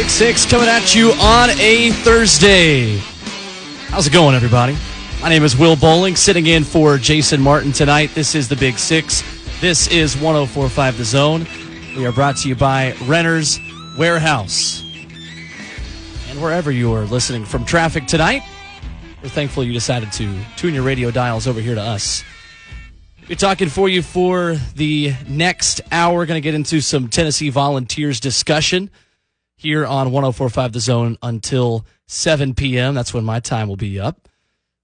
Big Six coming at you on a Thursday. How's it going, everybody? My name is Will Boling, sitting in for Jason Martin tonight. This is the Big Six. This is 1045 The Zone. We are brought to you by Renter's Warehouse. And wherever you are listening from traffic tonight, we're thankful you decided to tune your radio dials over here to us. We're talking for you for the next hour. We're going to get into some Tennessee Volunteers discussion here on 1045 The Zone until 7 p.m. That's when my time will be up.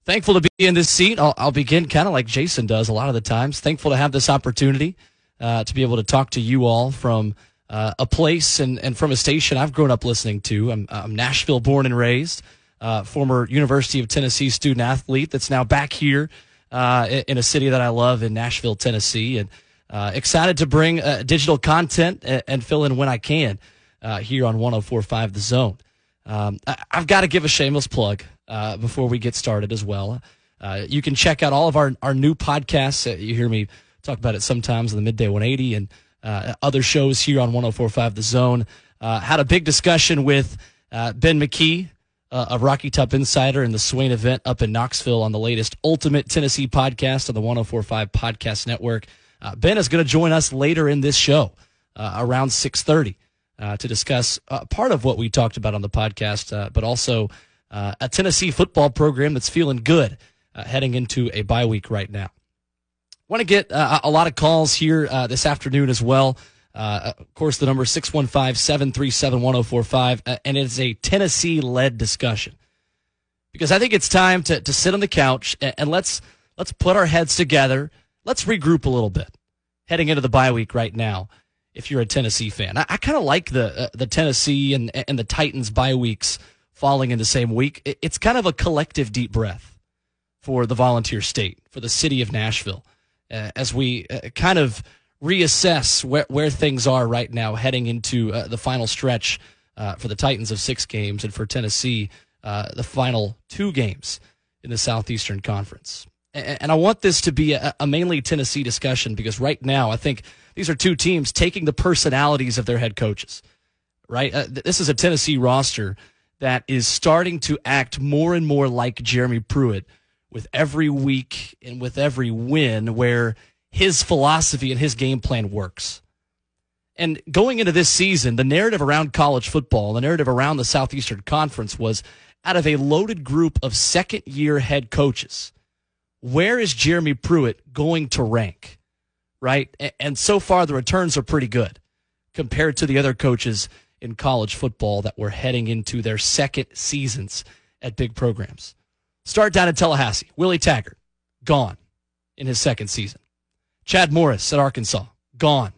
Thankful to be in this seat. I'll, I'll begin kind of like Jason does a lot of the times. Thankful to have this opportunity uh, to be able to talk to you all from uh, a place and, and from a station I've grown up listening to. I'm, I'm Nashville born and raised, uh, former University of Tennessee student athlete that's now back here uh, in a city that I love in Nashville, Tennessee. And uh, excited to bring uh, digital content and, and fill in when I can uh, here on 1045 The Zone. Um, I, have got to give a shameless plug uh, before we get started as well. Uh, you can check out all of our, our new podcasts. Uh, you hear me talk about it sometimes in the Midday 180 and uh, other shows here on 1045 The Zone. Uh, had a big discussion with Ben McKee, a Rocky Top insider in the Swain event up in Knoxville on the latest Ultimate Tennessee podcast on the 1045 Podcast Network. ben is going to join us later in this show around 630 uh, to discuss uh, part of what we talked about on the podcast, uh, but also uh, a Tennessee football program that's feeling good uh, heading into a bye week right now. Want to get uh, a lot of calls here this afternoon as well. of course, the number 615 737 1045, and it is a Tennessee led discussion. Because I think it's time to, to sit on the couch and, and let's let's put our heads together. Let's regroup a little bit heading into the bye week right now if you're a Tennessee fan. I, I kind of like the uh, the Tennessee and and the Titans bye weeks falling in the same week. It, it's kind of a collective deep breath for the Volunteer State, for the city of Nashville, uh, as we uh, kind of reassess where where things are right now, heading into uh, the final stretch uh, for the Titans of six games, and for Tennessee uh, the final two games in the Southeastern Conference. And, I want this to be a mainly Tennessee discussion because right now I think these are two teams taking the personalities of their head coaches, right? Uh, this is a Tennessee roster that is starting to act more and more like Jeremy Pruitt with every week and with every win where his philosophy and his game plan works. And going into this season, the narrative around college football, the narrative around the Southeastern Conference was out of a loaded group of second year head coaches, where is Jeremy Pruitt going to rank? Right? And so far, the returns are pretty good compared to the other coaches in college football that were heading into their second seasons at big programs. Start down in Tallahassee. Willie Taggart, gone in his second season. Chad Morris at Arkansas, gone.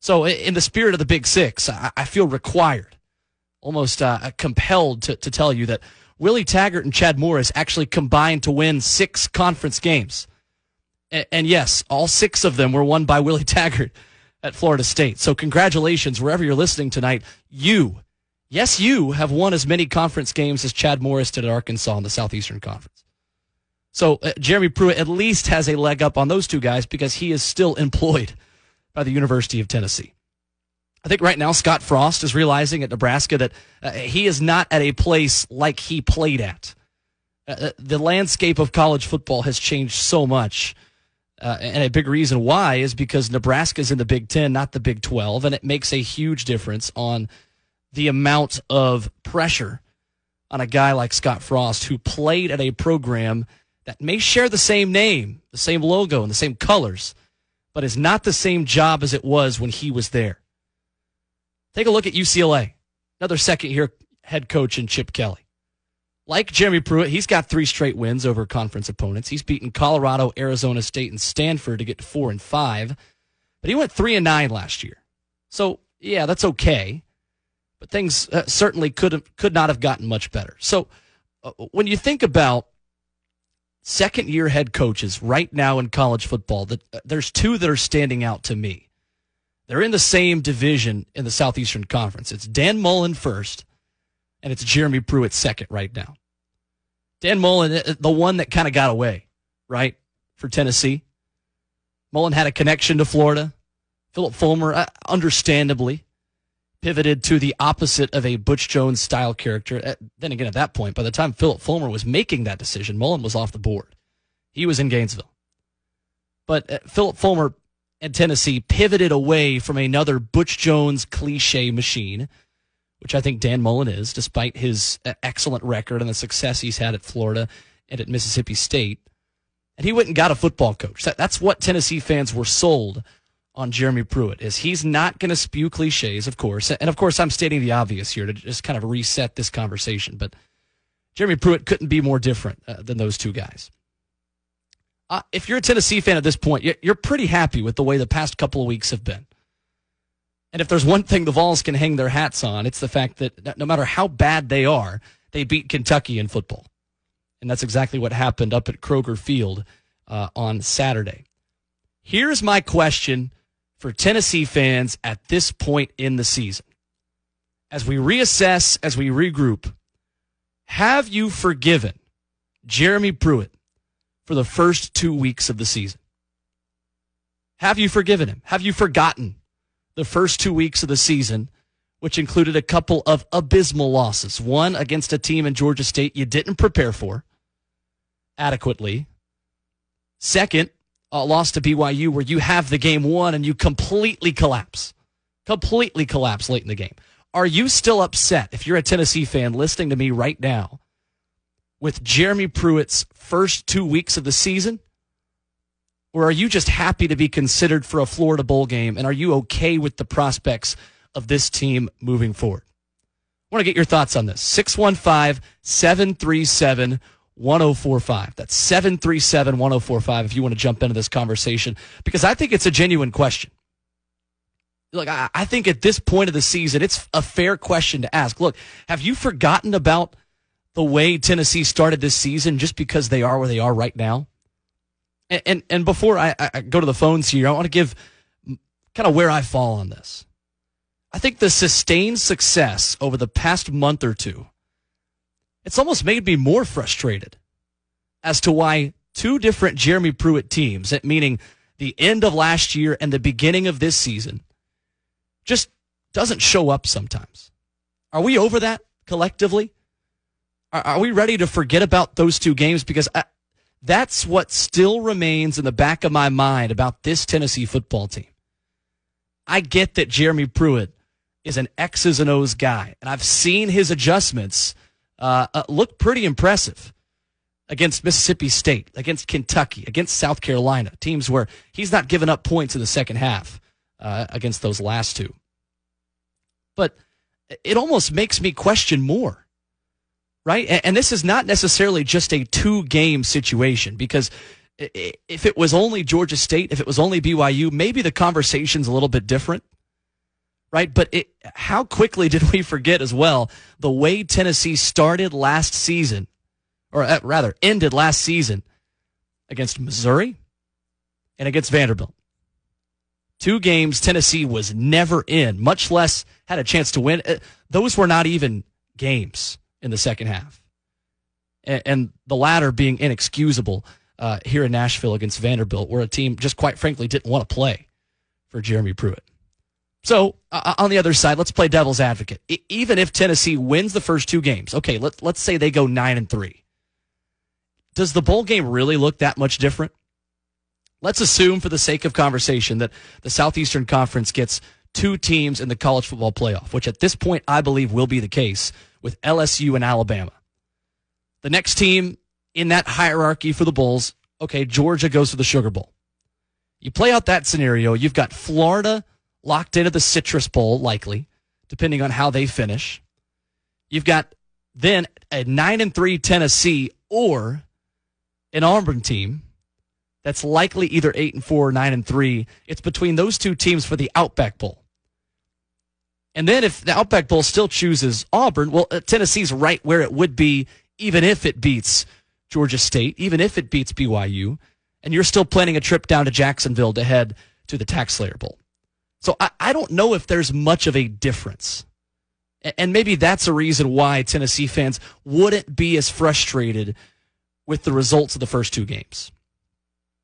So, in the spirit of the Big Six, I feel required, almost uh, compelled to, to tell you that Willie Taggart and Chad Morris actually combined to win six conference games and yes, all six of them were won by Willie Taggart at Florida State. So congratulations, wherever you're listening tonight. You, yes, you have won as many conference games as Chad Morris did at Arkansas in the Southeastern Conference. So uh, Jeremy Pruitt at least has a leg up on those two guys because he is still employed by the University of Tennessee. I think right now Scott Frost is realizing at Nebraska that uh, he is not at a place like he played at. Uh, uh the landscape of college football has changed so much uh, and a big reason why is because Nebraska's in the Big Ten, not the Big 12, and it makes a huge difference on the amount of pressure on a guy like Scott Frost who played at a program that may share the same name, the same logo, and the same colors, but is not the same job as it was when he was there. Take a look at UCLA, another second year head coach in Chip Kelly. Like Jeremy Pruitt, he's got three straight wins over conference opponents. He's beaten Colorado, Arizona State, and Stanford to get to four and five, but he went three and nine last year. So yeah, that's okay, but things uh, certainly could could not have gotten much better. So uh, when you think about second year head coaches right now in college football, that uh, there's two that are standing out to me. They're in the same division in the Southeastern Conference. It's Dan Mullen first, and it's Jeremy Pruitt second right now. Dan Mullen, uh, the one that kind of got away, right, for Tennessee. Mullen had a connection to Florida. Philip Fulmer, uh, understandably, pivoted to the opposite of a Butch Jones style character. Uh, then again, at that point, by the time Philip Fulmer was making that decision, Mullen was off the board. He was in Gainesville. But Philip Fulmer and Tennessee pivoted away from another Butch Jones cliche machine, which I think Dan Mullen is, despite his excellent record and the success he's had at Florida and at Mississippi State. And he went and got a football coach. That's what Tennessee fans were sold on Jeremy Pruitt is he's not going to spew cliches, of course. And of course, I'm stating the obvious here to just kind of reset this conversation. But Jeremy Pruitt couldn't be more different uh, than those two guys. Uh, if you're a Tennessee fan at this point, you're pretty happy with the way the past couple of weeks have been. And if there's one thing the Vols can hang their hats on, it's the fact that no matter how bad they are, they beat Kentucky in football. And that's exactly what happened up at Kroger Field uh, on Saturday. Here's my question for Tennessee fans at this point in the season. As we reassess, as we regroup, have you forgiven Jeremy Pruitt for the first two weeks of the season? Have you forgiven him? Have you forgotten the first two weeks of the season, which included a couple of abysmal losses? One against a team in Georgia State you didn't prepare for adequately. Second, a loss to BYU where you have the game won and you completely collapse. Completely collapse late in the game. Are you still upset if you're a Tennessee fan listening to me right now with Jeremy Pruitt's first two weeks of the season? Or are you just happy to be considered for a Florida Bowl game? And are you okay with the prospects of this team moving forward? I want to get your thoughts on this. 615 737 1045. That's 737 1045 if you want to jump into this conversation, because I think it's a genuine question. Look, I, I think at this point of the season, it's a fair question to ask. Look, have you forgotten about the way Tennessee started this season just because they are where they are right now? And, and, before I, I go to the phones here, I want to give kind of where I fall on this. I think the sustained success over the past month or two it's almost made me more frustrated as to why two different Jeremy Pruitt teams, meaning the end of last year and the beginning of this season, just doesn't show up sometimes. Are we over that collectively? Are, are we ready to forget about those two games? Because I, that's what still remains in the back of my mind about this Tennessee football team. I get that Jeremy Pruitt is an X's and O's guy, and I've seen his adjustments uh, uh, looked pretty impressive against Mississippi State, against Kentucky, against South Carolina, teams where he's not given up points in the second half uh, against those last two. But it almost makes me question more, right? And, and this is not necessarily just a two game situation because if it was only Georgia State, if it was only BYU, maybe the conversation's a little bit different right? But it, how quickly did we forget as well the way Tennessee started last season, or uh, rather ended last season against Missouri and against Vanderbilt? Two games Tennessee was never in, much less had a chance to win. Uh, those were not even games in the second half. And, and the latter being inexcusable uh, here in Nashville against Vanderbilt, where a team just quite frankly didn't want to play for Jeremy Pruitt. So uh, on the other side, let's play devil's advocate. I, even if Tennessee wins the first two games, okay, let, let's say they go nine and three. Does the bowl game really look that much different? Let's assume, for the sake of conversation, that the Southeastern Conference gets two teams in the college football playoff, which at this point I believe will be the case with LSU and Alabama. The next team in that hierarchy for the Bulls, okay, Georgia goes to the Sugar Bowl. You play out that scenario, you've got Florida locked into the Citrus Bowl, likely, depending on how they finish. You've got then a 9 and 3 Tennessee or an Auburn team that's likely either 8 and 4 or 9 and 3. It's between those two teams for the Outback Bowl. And then if the Outback Bowl still chooses Auburn, well, uh, Tennessee's right where it would be, even if it beats Georgia State, even if it beats BYU, and you're still planning a trip down to Jacksonville to head to the TaxSlayer Bowl. So I, I don't know if there's much of a difference. And maybe that's a reason why Tennessee fans wouldn't be as frustrated with the results of the first two games.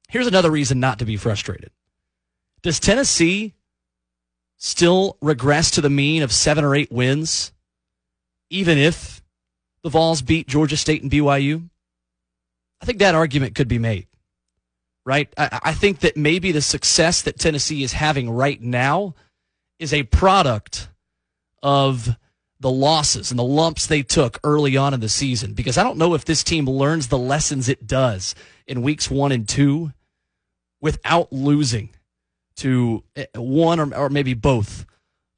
Here's another reason not to be frustrated. Does Tennessee still regress to the mean of seven or eight wins, even if the Vols beat Georgia State and BYU? I think that argument could be made, right? I, I think that maybe the success that Tennessee is having right now is a product of the losses and the lumps they took early on in the season because I don't know if this team learns the lessons it does in weeks one and two without losing to eh, one or, or maybe both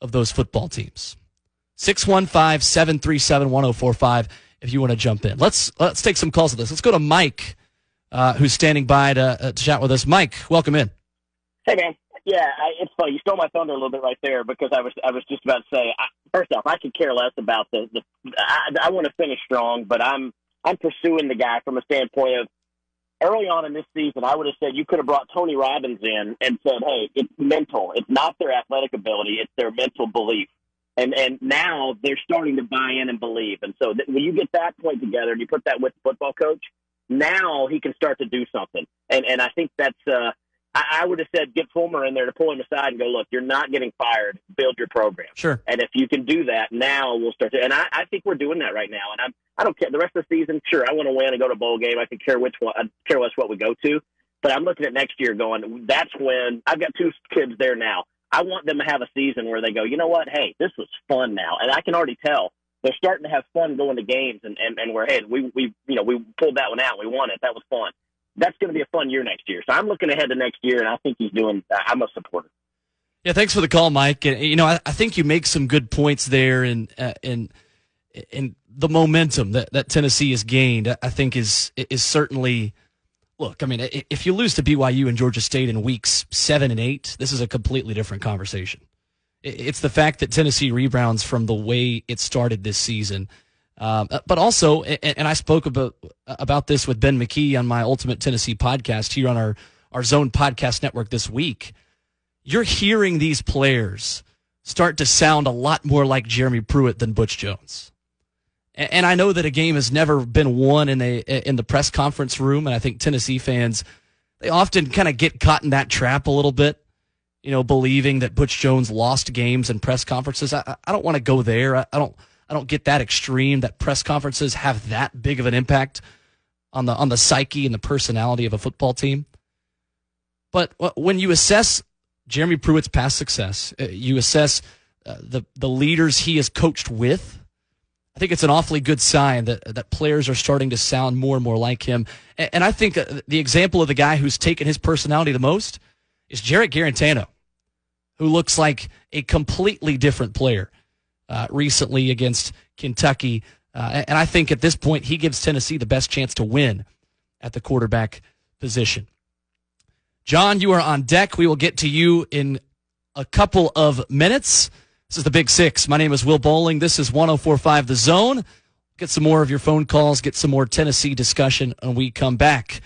of those football teams. 615 737 1045 if you want to jump in. Let's let's take some calls of this. Let's go to Mike, uh, who's standing by to, uh, to, chat with us. Mike, welcome in. Hey, man. Yeah, I, it's funny. You stole my thunder a little bit right there because I was I was just about to say. I, first off, I could care less about the. the I, I want to finish strong, but I'm I'm pursuing the guy from a standpoint of early on in this season, I would have said you could have brought Tony Robbins in and said, "Hey, it's mental. It's not their athletic ability; it's their mental belief." And and now they're starting to buy in and believe. And so th- when you get that point together and you put that with the football coach, now he can start to do something. And and I think that's. uh I, I would have said get Fulmer in there to pull him aside and go, look, you're not getting fired. Build your program. Sure. And if you can do that, now we'll start to. And I, I think we're doing that right now. And I'm I don't care the rest of the season. Sure, I want to win and go to a bowl game. I can care which one. I care less what we go to. But I'm looking at next year, going. That's when I've got two kids there now. I want them to have a season where they go, you know what? Hey, this was fun now, and I can already tell they're starting to have fun going to games, and and, and we're hey, we we you know we pulled that one out, we won it, that was fun. That's going to be a fun year next year. So I'm looking ahead to next year, and I think he's doing. I'm a supporter. Yeah, thanks for the call, Mike. And you know, I, I think you make some good points there, and and and the momentum that, that Tennessee has gained, I think is is certainly. Look, I mean, if you lose to BYU and Georgia State in weeks seven and eight, this is a completely different conversation. It's the fact that Tennessee rebounds from the way it started this season. Um, but also, and I spoke about about this with Ben McKee on my Ultimate Tennessee podcast here on our our Zone Podcast Network this week. You're hearing these players start to sound a lot more like Jeremy Pruitt than Butch Jones. And I know that a game has never been won in a in the press conference room, and I think Tennessee fans they often kind of get caught in that trap a little bit, you know, believing that Butch Jones lost games in press conferences. I, I don't want to go there. I, I don't I don't get that extreme that press conferences have that big of an impact on the on the psyche and the personality of a football team. But when you assess Jeremy Pruitt's past success, uh, you assess uh, the the leaders he has coached with I think it's an awfully good sign that that players are starting to sound more and more like him. And, I think uh, the example of the guy who's taken his personality the most is Jarrett Guarantano, who looks like a completely different player uh, recently against Kentucky. Uh, and I think at this point he gives Tennessee the best chance to win at the quarterback position. John, you are on deck. We will get to you in a couple of minutes. This is the Big Six. My name is Will Boling. This is 1045 The Zone. Get some more of your phone calls, get some more Tennessee discussion, and we come back.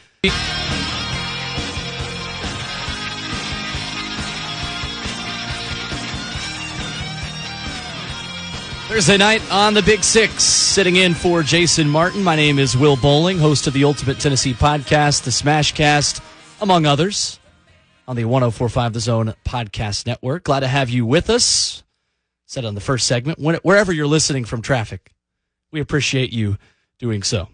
Thursday night on the Big Six, sitting in for Jason Martin. My name is Will Boling, host of the Ultimate Tennessee podcast, the Smashcast, among others, on the 1045 The Zone podcast network. Glad to have you with us said on the first segment, wherever you're listening from traffic, we appreciate you doing so.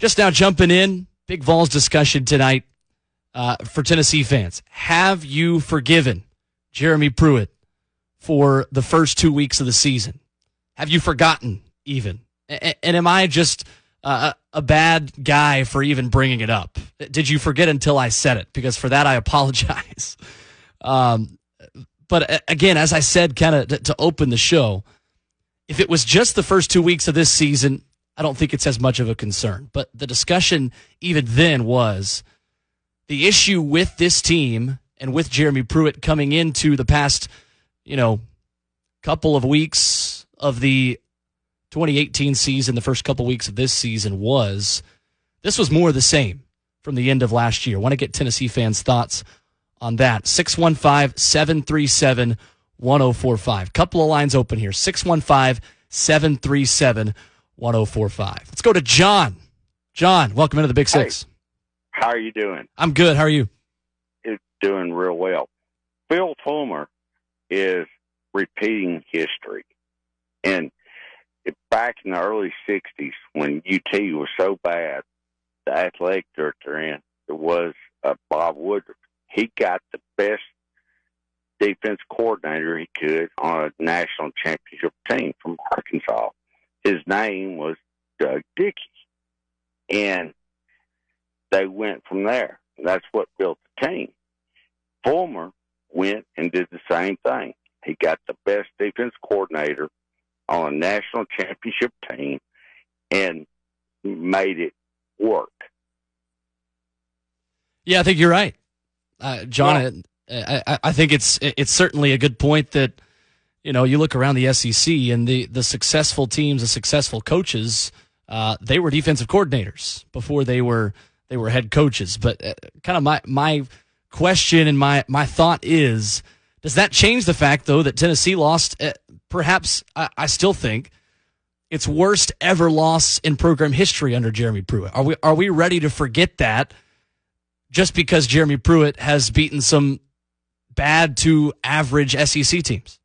Just now jumping in, big Vols discussion tonight uh, for Tennessee fans. Have you forgiven Jeremy Pruitt for the first two weeks of the season? Have you forgotten even? And, am I just uh, a bad guy for even bringing it up. Did you forget until I said it? Because for that, I apologize. Um, but again, as I said, kind of to, to open the show, if it was just the first two weeks of this season, I don't think it's as much of a concern. But the discussion even then was the issue with this team and with Jeremy Pruitt coming into the past, you know, couple of weeks of the 2018 season, the first couple weeks of this season was this was more of the same from the end of last year. Want to get Tennessee fans' thoughts on that. 615 737 1045. Couple of lines open here 615 737 1045. Let's go to John. John, welcome into the Big Six. Hey, how are you doing? I'm good. How are you? It's doing real well. Phil Fulmer is repeating history. And back in the early 60s, when UT was so bad, the athletic director in, there was uh, Bob Woodruff. He got the best defense coordinator he could on a national championship team from Arkansas. His name was Doug Dickey. And they went from there. That's what built the team. Fulmer went and did the same thing. He got the best defense coordinator on a national championship team and made it work. Yeah, I think you're right, uh, John. I, I, I think it's it's certainly a good point that you know you look around the SEC and the the successful teams, the successful coaches, uh, they were defensive coordinators before they were they were head coaches. But uh, kind of my my question and my my thought is does that change the fact, though, that Tennessee lost? Perhaps I, I, still think its worst ever loss in program history under Jeremy Pruitt. Are we are we ready to forget that just because Jeremy Pruitt has beaten some bad to average SEC teams?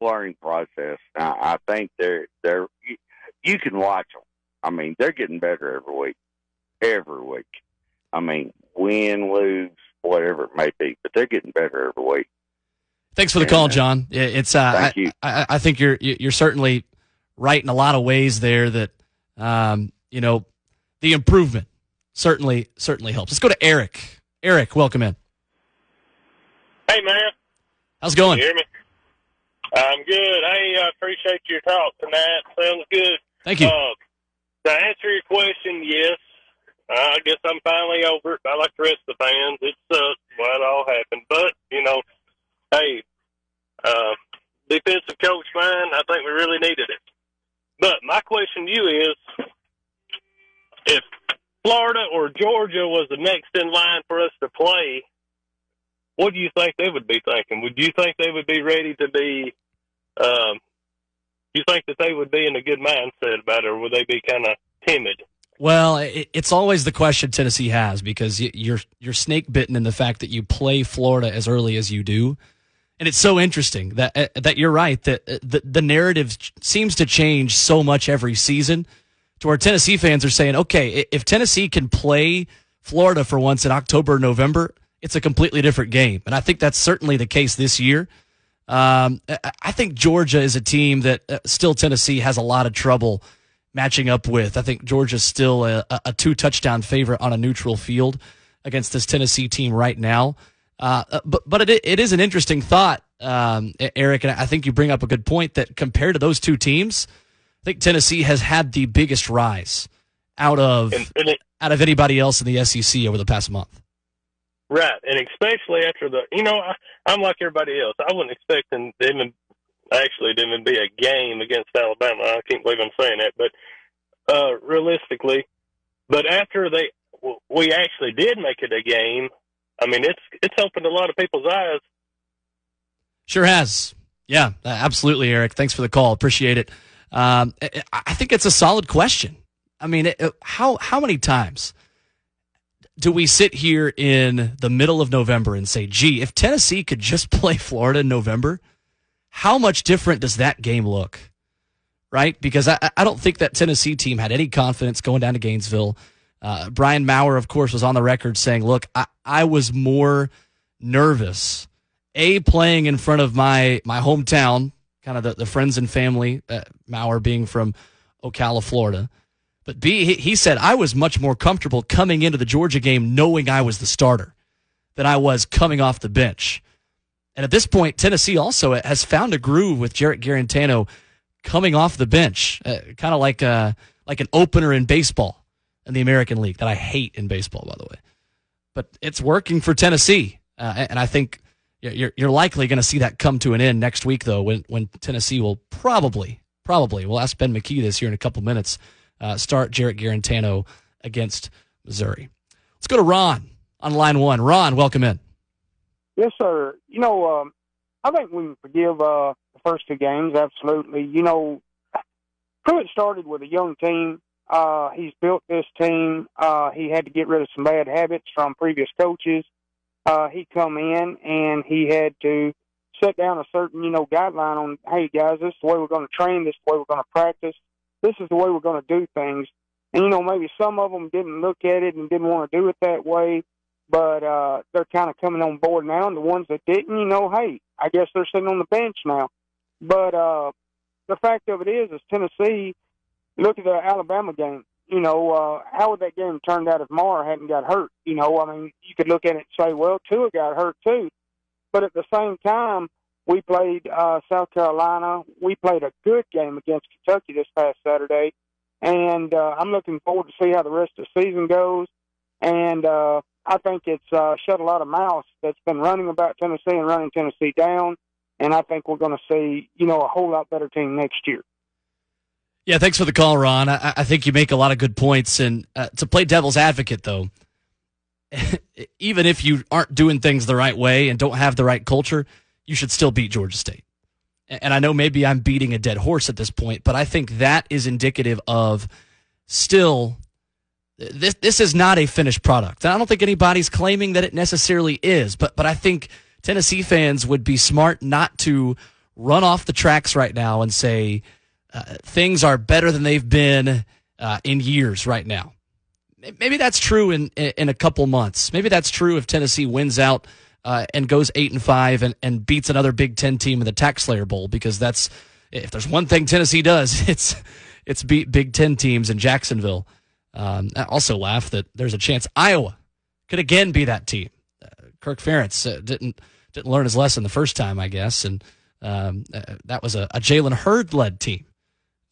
Learning process. I, I think they're they're you, you can watch them. I mean, they're getting better every week, every week. I mean, win, lose, whatever it may be. But they're getting better every week. Thanks for the call, John. It's uh, Thank you. I, I, think you're you're certainly right in a lot of ways there. That um, you know, the improvement certainly certainly helps. Let's go to Eric. Eric, welcome in. Hey man, how's it going? You hear me? I'm good. Hey, I appreciate your talk tonight. Sounds good. Thank you. Uh, to answer your question, yes, I guess I'm finally over it. I like the rest of the fans. It sucks what all happened, but you know, hey, uh, defensive coach man, I think we really needed it. But my question to you is, if Florida or Georgia was the next in line for us to play, what do you think they would be thinking? Would you think they would be ready to be? Um, you think that they would be in a good mindset about it, or would they be kind of timid? Well, it's always the question Tennessee has because you're you're snake bitten in the fact that you play Florida as early as you do, and it's so interesting that uh, that you're right that uh, the the narrative seems to change so much every season, to where Tennessee fans are saying, okay, if Tennessee can play Florida for once in October, or November, it's a completely different game, and I think that's certainly the case this year. Um, I think Georgia is a team that uh, still Tennessee has a lot of trouble matching up with. I think Georgia's still a, a two touchdown favorite on a neutral field against this Tennessee team right now. Uh, uh, but but it, it is an interesting thought, um, Eric, and I think you bring up a good point that compared to those two teams, I think Tennessee has had the biggest rise out of and, and it, out of anybody else in the SEC over the past month. Right, and especially after the, you know, I, I'm like everybody else. I wasn't expecting them actually didn't even be a game against Alabama. I can't believe I'm saying that, but uh, realistically, but after they we actually did make it a game, I mean it's it's opened a lot of people's eyes. Sure has. Yeah, absolutely, Eric. Thanks for the call. Appreciate it. Um, I think it's a solid question. I mean, how how many times do we sit here in the middle of November and say, "Gee, if Tennessee could just play Florida in November"? how much different does that game look? Right? Because I, I don't think that Tennessee team had any confidence going down to Gainesville. Uh, Brian Maurer, of course, was on the record saying, look, I, I was more nervous, A, playing in front of my, my hometown, kind of the, the friends and family, uh, Maurer being from Ocala, Florida. But B, he said, I was much more comfortable coming into the Georgia game knowing I was the starter than I was coming off the bench. And at this point, Tennessee also has found a groove with Jarrett Guarantano coming off the bench, uh, kind of like uh, like an opener in baseball in the American League that I hate in baseball, by the way. But it's working for Tennessee, uh, and I think you're you're likely going to see that come to an end next week, though, when when Tennessee will probably probably we'll ask Ben McKee this here in a couple minutes uh, start Jarrett Guarantano against Missouri. Let's go to Ron on line one. Ron, welcome in. Yes, sir. You know, um, I think we can forgive uh, the first two games. Absolutely. You know, Pruitt started with a young team. Uh, he's built this team. Uh, he had to get rid of some bad habits from previous coaches. Uh, he come in and he had to set down a certain, you know, guideline on, hey guys, this is the way we're going to train. This is the way we're going to practice this is the way we're going to do things. And, you know, maybe some of them didn't look at it and didn't want to do it that way, but uh, they're kind of coming on board now. And the ones that didn't, you know, hey, I guess they're sitting on the bench now. But uh, the fact of it is, is Tennessee, look at the Alabama game. You know, uh, how would that game turned out if Maurer hadn't got hurt? You know, I mean, you could look at it and say, well, Tua got hurt too. But at the same time, we played uh, South Carolina. We played a good game against Kentucky this past Saturday, and uh, I'm looking forward to see how the rest of the season goes. And uh, I think it's uh, shut a lot of mouths that's been running about Tennessee and running Tennessee down. And I think we're going to see, you know, a whole lot better team next year. Yeah, thanks for the call, Ron. I, I think you make a lot of good points. And uh, to play devil's advocate, though, even if you aren't doing things the right way and don't have the right culture, you should still beat Georgia State. And I know maybe I'm beating a dead horse at this point, but I think that is indicative of still this this is not a finished product. And I don't think anybody's claiming that it necessarily is, but but I think Tennessee fans would be smart not to run off the tracks right now and say uh, things are better than they've been uh, in years right now. Maybe that's true in in a couple months. Maybe that's true if Tennessee wins out uh, and goes eight and five and, and beats another Big Ten team in the TaxSlayer Bowl because that's if there's one thing Tennessee does, it's it's beat Big Ten teams in Jacksonville. Um, I also laugh that there's a chance Iowa could again be that team. Uh, Kirk Ferentz uh, didn't didn't learn his lesson the first time, I guess, and um, that was a, a Jalen Hurd led team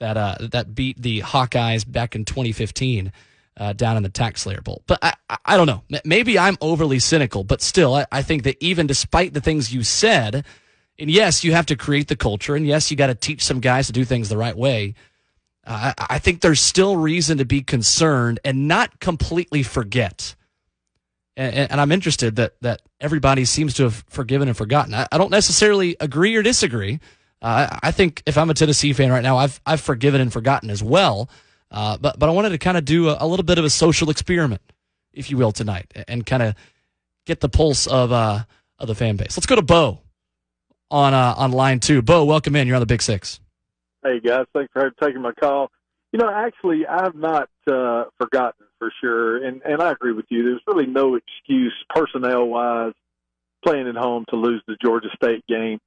that uh, that beat the Hawkeyes back in 2015 uh, down in the TaxSlayer Bowl. But I, I don't know. Maybe I'm overly cynical, but still, I, I think that even despite the things you said, and yes, you have to create the culture, and yes, you got to teach some guys to do things the right way. Uh, I, I think there's still reason to be concerned and not completely forget. And, and, I'm interested that that everybody seems to have forgiven and forgotten. I, I don't necessarily agree or disagree. Uh, I think if I'm a Tennessee fan right now, I've I've forgiven and forgotten as well. Uh, but but I wanted to kind of do a, a, little bit of a social experiment, if you will, tonight, and kind of get the pulse of uh, of the fan base. Let's go to Bo on uh, on line two. Bo, welcome in. You're on the Big Six. Hey guys, thanks for taking my call. You know, actually, I've not uh, forgotten for sure, and and I agree with you. There's really no excuse personnel wise playing at home to lose the Georgia State game.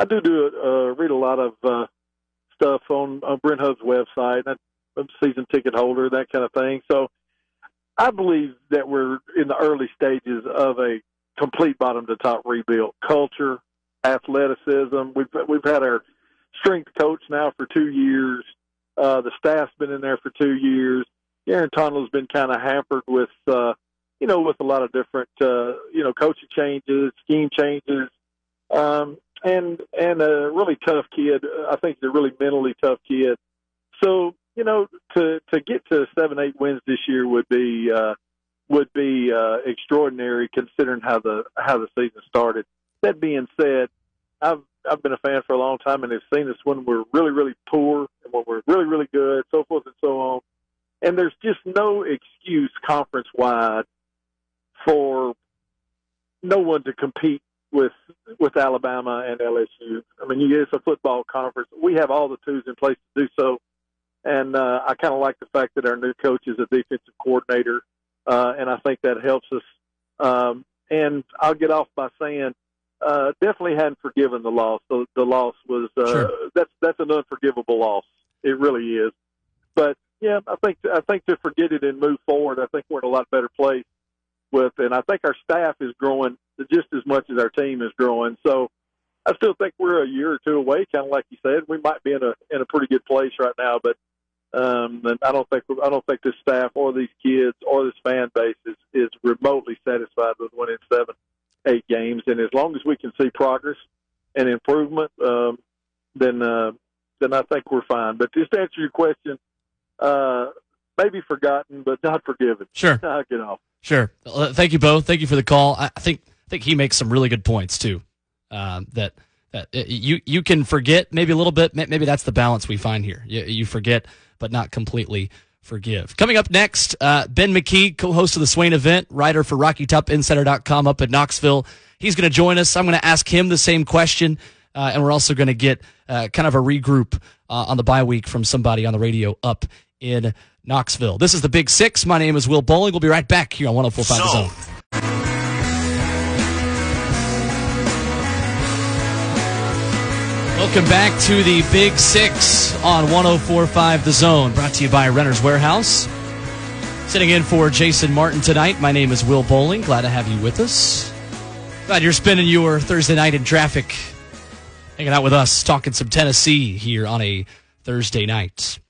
I do do uh, read a lot of uh, stuff on, on Brent Hubbs' website. I'm season ticket holder, that kind of thing. So I believe that we're in the early stages of a complete bottom to top rebuild. Culture, athleticism. We've we've had our strength coach now for two years. Uh, the staff's been in there for two years. Guarantano's been kind of hampered with, uh, you know, with a lot of different, uh, you know, coaching changes, scheme changes, um, and and a really tough kid. I think he's a really mentally tough kid. So you know, to to get to seven, eight wins this year would be uh, would be uh, extraordinary considering how the how the season started. That being said, I've I've been a fan for a long time and have seen us when we're really really poor and when we're really really good, so forth and so on. And there's just no excuse conference wide for no one to compete with with Alabama and LSU. I mean, it's a football conference. We have all the tools in place to do so. And uh, I kind of like the fact that our new coach is a defensive coordinator, uh, and I think that helps us. Um, and I'll get off by saying, uh, definitely hadn't forgiven the loss. The, the loss was uh, sure. that's that's an unforgivable loss. It really is. But yeah, I think I think to forget it and move forward. I think we're in a lot better place with, and I think our staff is growing just as much as our team is growing. So I still think we're a year or two away, kind of like you said. We might be in a in a pretty good place right now, but um, and I don't think I don't think this staff or these kids or this fan base is is remotely satisfied with winning seven, eight games. And as long as we can see progress and improvement, um, then uh, then I think we're fine. But just to answer your question, uh, maybe forgotten, but not forgiven. Sure, Knock it off. Sure. Thank you both. Thank you for the call. I think think he makes some really good points too. Um, that that uh, you you can forget maybe a little bit. Maybe that's the balance we find here. You, you forget, but not completely forgive. Coming up next, uh, Ben McKee, co-host of the Swain event, writer for RockyTopInsider.com up in Knoxville. He's going to join us. I'm going to ask him the same question, uh, and we're also going to get uh, kind of a regroup uh, on the bye week from somebody on the radio up in Knoxville. This is the Big Six. My name is Will Boling. We'll be right back here on 104.5 The Zone. Welcome back to the Big Six on 1045 The Zone, brought to you by Renter's Warehouse. Sitting in for Jason Martin tonight, my name is Will Boling. Glad to have you with us. Glad you're spending your Thursday night in traffic, hanging out with us, talking some Tennessee here on a Thursday night.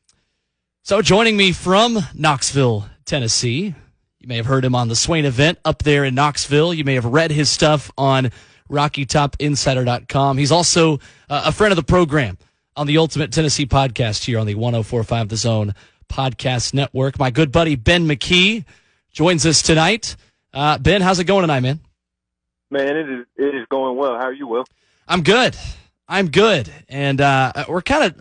So, joining me from Knoxville, Tennessee, you may have heard him on the Swain event up there in Knoxville. You may have read his stuff on RockyTopInsider.com. He's also uh, a friend of the program on the Ultimate Tennessee podcast here on the 1045 The Zone podcast network. My good buddy Ben McKee joins us tonight. Uh, ben, how's it going tonight, man? Man, it is it is going well. How are you, Will? I'm good. I'm good. And uh, we're kind of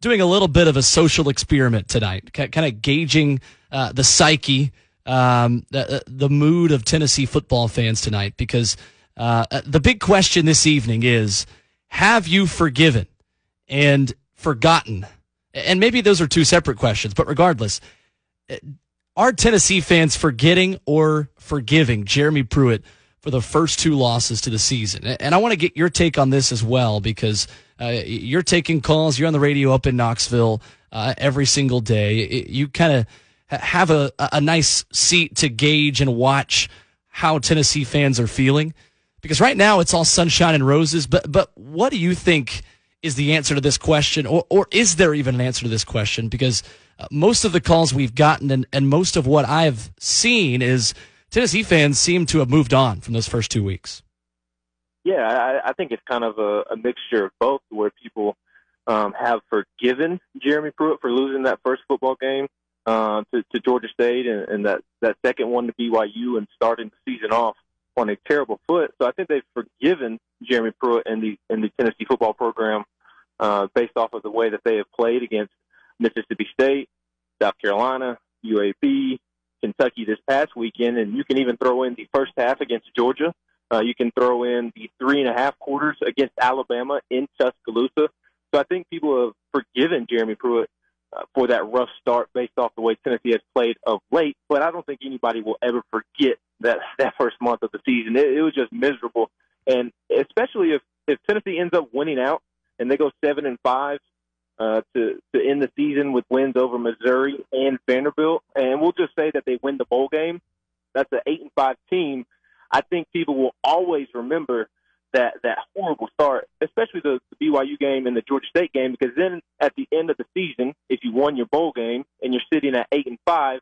doing a little bit of a social experiment tonight, kind of gauging uh, the psyche, um, the, the mood of Tennessee football fans tonight, because uh, the big question this evening is have you forgiven and forgotten? And maybe those are two separate questions, but regardless, are Tennessee fans forgetting or forgiving Jeremy Pruitt for the first two losses to the season? And I want to get your take on this as well because uh, you're taking calls, you're on the radio up in Knoxville uh, every single day. You kind of have a, a nice seat to gauge and watch how Tennessee fans are feeling. Because right now it's all sunshine and roses, but but what do you think is the answer to this question, or or is there even an answer to this question? Because uh, most of the calls we've gotten and, and most of what I've seen is Tennessee fans seem to have moved on from those first two weeks. Yeah, I, I think it's kind of a, a mixture of both, where people um, have forgiven Jeremy Pruitt for losing that first football game uh, to, to Georgia State, and, and that that second one to BYU, and starting the season off on a terrible foot. So I think they've forgiven Jeremy Pruitt and the and the Tennessee football program uh, based off of the way that they have played against Mississippi State, South Carolina, UAB, Kentucky this past weekend, and you can even throw in the first half against Georgia. Uh, you can throw in the three and a half quarters against Alabama in Tuscaloosa. So I think people have forgiven Jeremy Pruitt uh, for that rough start based off the way Tennessee has played of late. But I don't think anybody will ever forget that that first month of the season. It, it was just miserable, and especially if if Tennessee ends up winning out and they go seven and five uh, to to end the season with wins over Missouri and Vanderbilt, and we'll just say that they win the bowl game. That's an eight and five team. I think people will always remember that that horrible start, especially the, the BYU game and the Georgia State game, because then at the end of the season, if you won your bowl game and you're sitting at eight and five,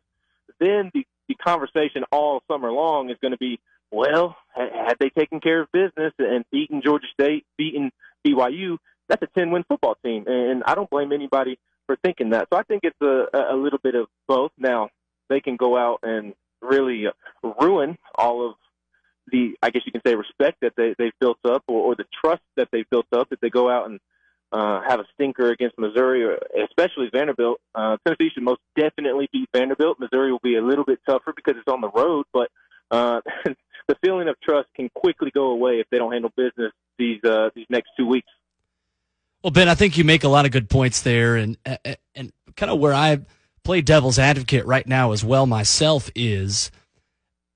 then the the conversation all summer long is going to be, well, had they taken care of business and beaten Georgia State, beaten BYU, that's a 10 win football team. And I don't blame anybody for thinking that. So I think it's a, a little bit of both. Now, they can go out and really uh, ruin all of the, I guess you can say, respect that they, they've built up or, or the trust that they've built up if they go out and uh, have a stinker against Missouri, especially Vanderbilt. Uh, Tennessee should most definitely beat Vanderbilt. Missouri will be a little bit tougher because it's on the road, but uh, the feeling of trust can quickly go away if they don't handle business these uh, these next two weeks. Well, Ben, I think you make a lot of good points there, and and kind of where I play devil's advocate right now as well myself is.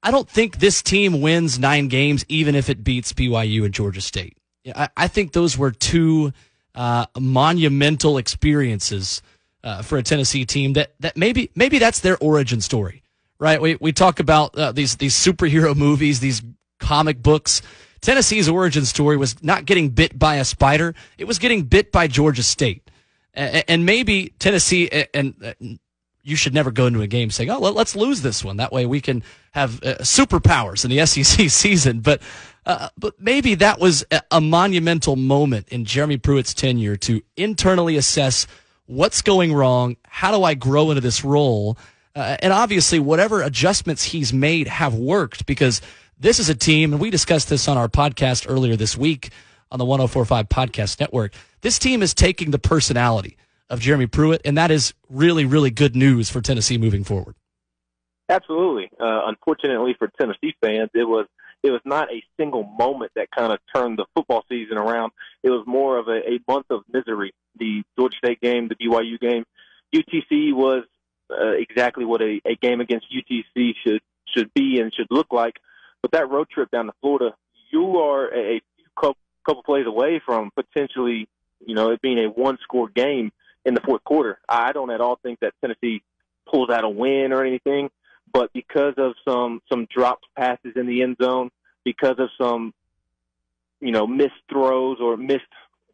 I don't think this team wins nine games, even if it beats BYU and Georgia State. I, I think those were two uh, monumental experiences uh, for a Tennessee team that that maybe maybe that's their origin story, right? We we talk about uh, these these superhero movies, these comic books. Tennessee's origin story was not getting bit by a spider; it was getting bit by Georgia State, and, and maybe Tennessee and. and you should never go into a game saying, "Oh, let's lose this one." That way, we can have uh, superpowers in the SEC season. But, uh, but maybe that was a, a monumental moment in Jeremy Pruitt's tenure to internally assess what's going wrong? How do I grow into this role? Uh, and obviously, whatever adjustments he's made have worked because this is a team, and we discussed this on our podcast earlier this week on the 1045 Podcast Network. This team is taking the personality of Jeremy Pruitt, and that is really, really good news for Tennessee moving forward. Absolutely. Uh, unfortunately for Tennessee fans, it was it was not a single moment that kind of turned the football season around. It was more of a, a month of misery. The Georgia State game, the BYU game, UTC was uh, exactly what a, a game against UTC should should be and should look like. But that road trip down to Florida, you are a, a couple, couple plays away from potentially, you know, it being a one score game in the fourth quarter. I don't at all think that Tennessee pulls out a win or anything but because of some some dropped passes in the end zone, because of some you know missed throws or missed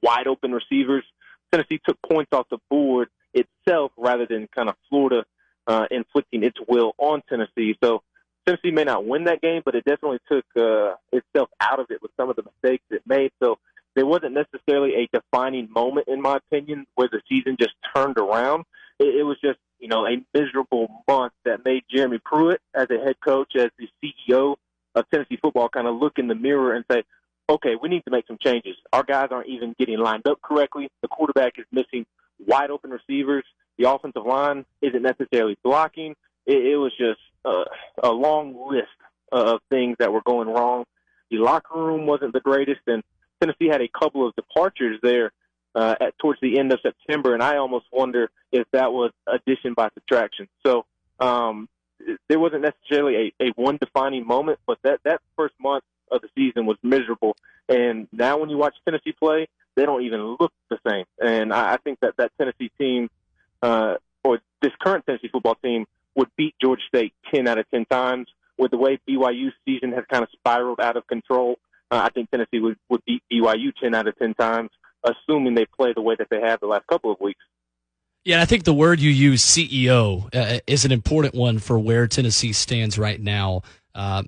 wide open receivers, Tennessee took points off the board itself rather than kind of Florida uh, inflicting its will on Tennessee. So Tennessee may not win that game, but it definitely took uh, itself out of it with some of the mistakes it made. So there wasn't necessarily a defining moment, in my opinion, where the season just turned around. It, it was just you know, a miserable month that made Jeremy Pruitt, as a head coach, as the CEO of Tennessee football, kind of look in the mirror and say, okay, we need to make some changes. Our guys aren't even getting lined up correctly. The quarterback is missing wide open receivers. The offensive line isn't necessarily blocking. It, it was just uh, a long list of things that were going wrong. The locker room wasn't the greatest, and Tennessee had a couple of departures there uh, at towards the end of September, and I almost wonder if that was addition by subtraction. So um, there wasn't necessarily a, a one defining moment, but that that first month of the season was miserable. And now when you watch Tennessee play, they don't even look the same. And I, I think that that Tennessee team, uh, or this current Tennessee football team, would beat Georgia State ten out of ten times. With the way BYU's season has kind of spiraled out of control, uh, I think Tennessee would, would beat BYU ten out of ten times assuming they play the way that they have the last couple of weeks. Yeah, I think the word you use, CEO, uh, is an important one for where Tennessee stands right now. Uh,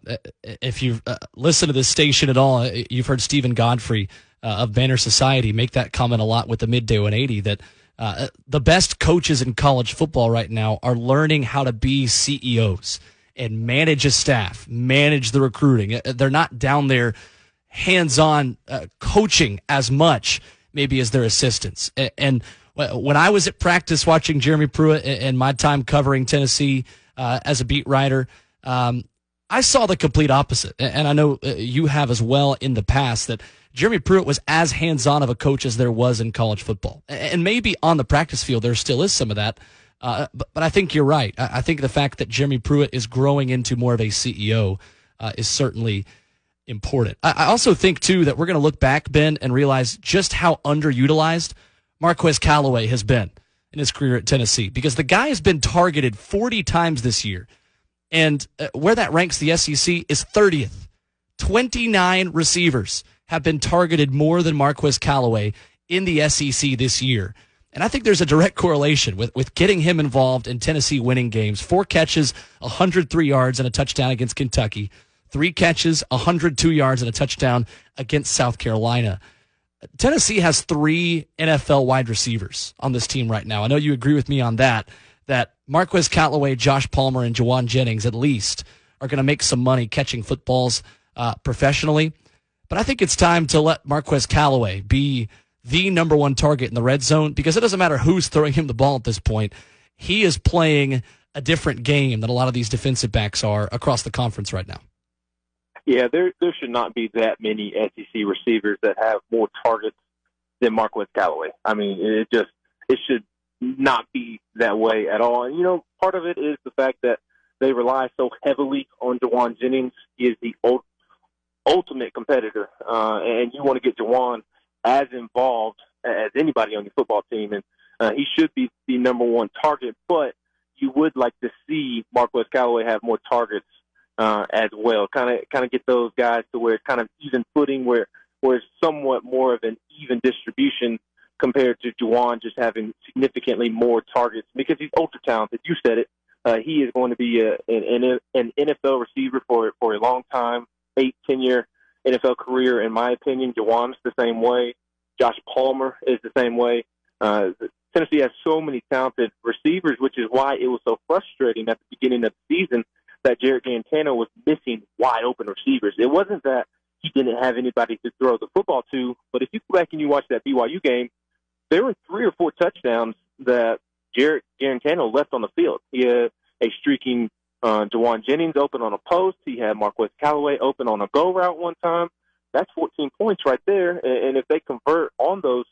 if you uh, listen to this station at all, uh, you've heard Stephen Godfrey uh, of Banner Society make that comment a lot with the Midday 180 that uh, the best coaches in college football right now are learning how to be CEOs and manage a staff, manage the recruiting. They're not down there hands on coaching as much maybe as their assistants. And when I was at practice watching Jeremy Pruitt and my time covering Tennessee uh, as a beat writer, um, I saw the complete opposite. And I know uh, you have as well in the past that Jeremy Pruitt was as hands on of a coach as there was in college football. And maybe on the practice field, there still is some of that. Uh, but, but, I think you're right. I, I, think the fact that Jeremy Pruitt is growing into more of a CEO uh, is certainly important. I also think too that we're going to look back, Ben, and realize just how underutilized Marquez Callaway has been in his career at Tennessee because the guy has been targeted 40 times this year. And uh, where that ranks the SEC is 30th. 29 receivers have been targeted more than Marquez Callaway in the SEC this year. And I think there's a direct correlation with, with getting him involved in Tennessee winning games. Four catches, 103 yards, and a touchdown against Kentucky three catches, 102 yards, and a touchdown against South Carolina. Tennessee has three NFL wide receivers on this team right now. I know you agree with me on that, that Marquez Callaway, Josh Palmer, and Jauan Jennings at least are going to make some money catching footballs uh, professionally. But I think it's time to let Marquez Callaway be the number one target in the red zone because it doesn't matter who's throwing him the ball at this point. He is playing a different game than a lot of these defensive backs are across the conference right now. Yeah, there there should not be that many SEC receivers that have more targets than Marquez Callaway. I mean, it just it should not be that way at all. And you know, part of it is the fact that they rely so heavily on Jauan Jennings. He is the ultimate competitor, uh, and you want to get Jauan as involved as anybody on your football team. And Uh, he should be the number one target, but you would like to see Marquez Callaway have more targets uh, as well. Kind of, kind of get those guys to where it's kind of even footing, where where it's somewhat more of an even distribution compared to Jauan just having significantly more targets because he's ultra talented. You said it. Uh, he is going to be a, an, an NFL receiver for for a long time, eight, ten year NFL career, in my opinion. Jauan's the same way. Josh Palmer is the same way. Uh, Tennessee has so many talented receivers, which is why it was so frustrating at the beginning of the season that Jarrett Guarantano was missing wide open receivers. It wasn't that he didn't have anybody to throw the football to, but if you go back and you watch that BYU game, there were three or four touchdowns that Jarrett Guarantano left on the field. He had a streaking uh, Jauan Jennings open on a post. He had Marquez Callaway open on a go route one time. That's 14 points right there. And if they convert on those,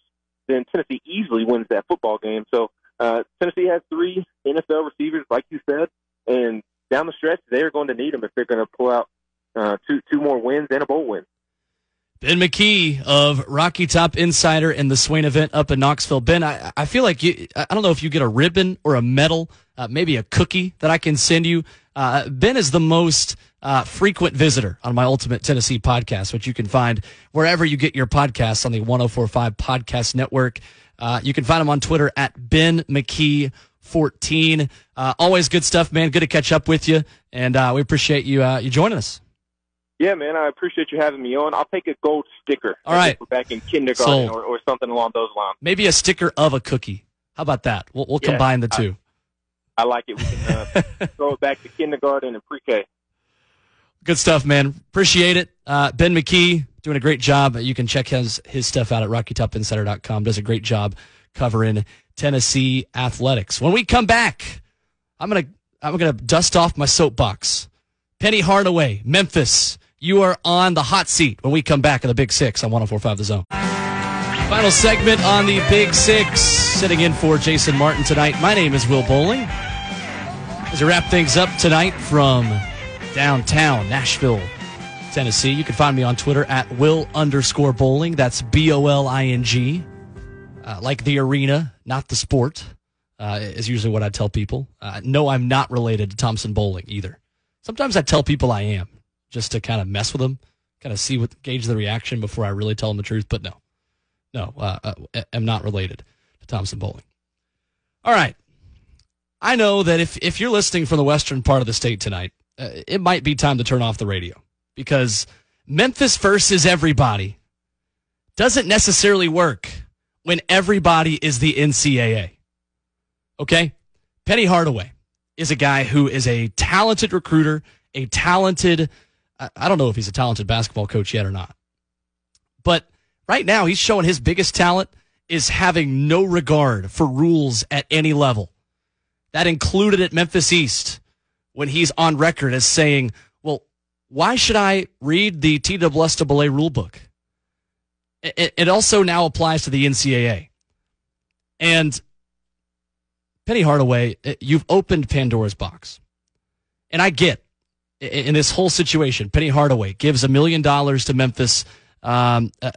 then Tennessee easily wins that football game. So uh, Tennessee has three NFL receivers, like you said, and down the stretch, they're going to need them if they're going to pull out uh, two two more wins and a bowl win. Ben McKee of Rocky Top Insider in the Swain event up in Knoxville. Ben, I, I feel like you, I don't know if you get a ribbon or a medal, uh, maybe a cookie that I can send you. Uh, ben is the most uh, frequent visitor on my Ultimate Tennessee podcast, which you can find wherever you get your podcasts on the 1045 Podcast Network. Uh, you can find him on Twitter at Ben McKee. 14. Uh, always good stuff, man. Good to catch up with you. And uh, we appreciate you you joining us. Yeah, man, I appreciate you having me on. I'll take a gold sticker. All right. we're back in kindergarten or, or, something along those lines. Maybe a sticker of a cookie. How about that? We'll, we'll yeah, combine the two. I, I like it. We can uh, throw it back to kindergarten and pre-K. Good stuff, man. Appreciate it. Uh, ben McKee doing a great job. You can check his his stuff out at RockyTopInsider.com. Does a great job covering Tennessee athletics. When we come back, I'm gonna I'm gonna dust off my soapbox. Penny Hardaway, Memphis you are on the hot seat when we come back in the Big Six on 1045 The Zone. Final segment on the Big Six. Sitting in for Jason Martin tonight. My name is Will Boling. As we wrap things up tonight from downtown Nashville, Tennessee, you can find me on Twitter at Will underscore boling. That's B O L I N G. Uh, like the arena, not the sport, uh, is usually what I tell people. Uh, no, I'm not related to Thompson Boling either. Sometimes I tell people I am just to kind of mess with them, kind of see what gauge the reaction before I really tell them the truth. But no, no, uh, uh, I'm not related to Thompson Boling. All right. I know that if, if you're listening from the western part of the state tonight, uh, it might be time to turn off the radio because Memphis versus everybody doesn't necessarily work when everybody is the NCAA. Okay? Penny Hardaway is a guy who is a talented recruiter, a talented I don't know if he's a talented basketball coach yet or not. But right now, he's showing his biggest talent is having no regard for rules at any level. That included at Memphis East when he's on record as saying, well, why should I read the TSSAA rule book? It also now applies to the NCAA. And Penny Hardaway, you've opened Pandora's box. And I get in this whole situation, Penny Hardaway gives a million dollars to Memphis um, uh,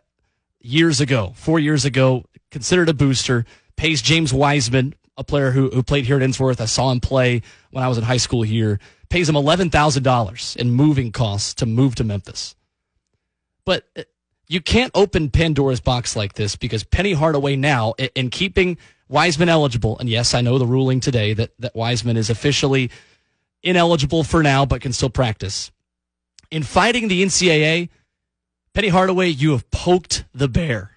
years ago, four years ago, considered a booster, pays James Wiseman, a player who, who played here at Ensworth. I saw him play when I was in high school here, pays him $11,000 in moving costs to move to Memphis. But uh, you can't open Pandora's box like this because Penny Hardaway now, in keeping Wiseman eligible, and yes, I know the ruling today that, that Wiseman is officially – ineligible for now, but can still practice. In fighting the NCAA, Penny Hardaway, you have poked the bear.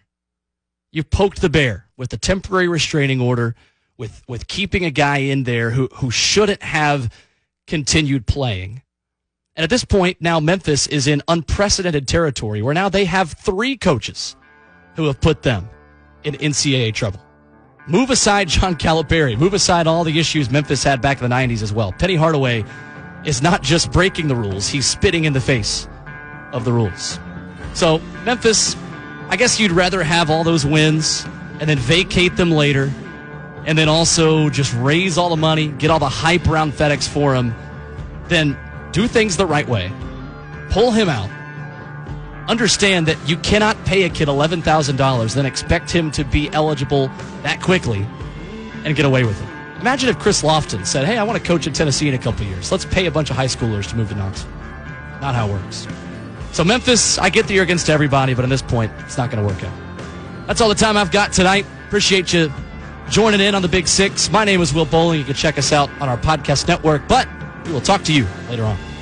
You've poked the bear with the temporary restraining order, with, with keeping a guy in there who, who shouldn't have continued playing. And at this point, now Memphis is in unprecedented territory where now they have three coaches who have put them in NCAA trouble. Move aside John Calipari. Move aside all the issues Memphis had back in the 90s as well. Penny Hardaway is not just breaking the rules, he's spitting in the face of the rules. So, Memphis, I guess you'd rather have all those wins and then vacate them later and then also just raise all the money, get all the hype around FedEx for him, then do things the right way. Pull him out understand that you cannot pay a kid $11,000 then expect him to be eligible that quickly and get away with it. Imagine if Chris Lofton said, Hey, I want to coach in Tennessee in a couple years. Let's pay a bunch of high schoolers to move to Knoxville. Not how it works. So, Memphis, I get that you're against everybody, but at this point, it's not going to work out. That's all the time I've got tonight. Appreciate you joining in on the Big Six. My name is Will Boling. You can check us out on our podcast network, but we will talk to you later on.